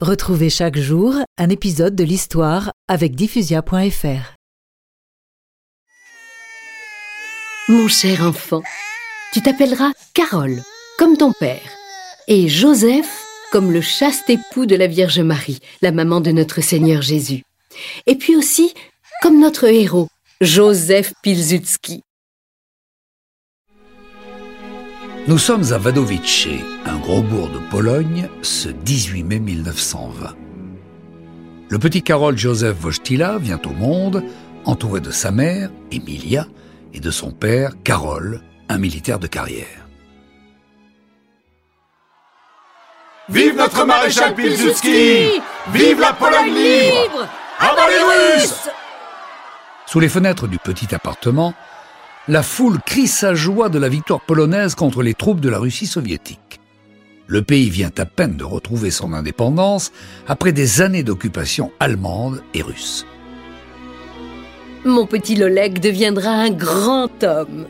Retrouvez chaque jour un épisode de l'histoire avec diffusia.fr. Mon cher enfant, tu t'appelleras Carole, comme ton père, et Joseph, comme le chaste époux de la Vierge Marie, la maman de notre Seigneur Jésus. Et puis aussi, comme notre héros, Joseph Pilsudski. Nous sommes à Wadowice, un gros bourg de Pologne, ce 18 mai 1920. Le petit Karol Joseph Wojtyla vient au monde, entouré de sa mère, Emilia, et de son père, Karol, un militaire de carrière. Vive notre maréchal Pilsudski Vive la Pologne libre Avant les Russes Sous les fenêtres du petit appartement, la foule crie sa joie de la victoire polonaise contre les troupes de la Russie soviétique. Le pays vient à peine de retrouver son indépendance après des années d'occupation allemande et russe. Mon petit Lolek deviendra un grand homme.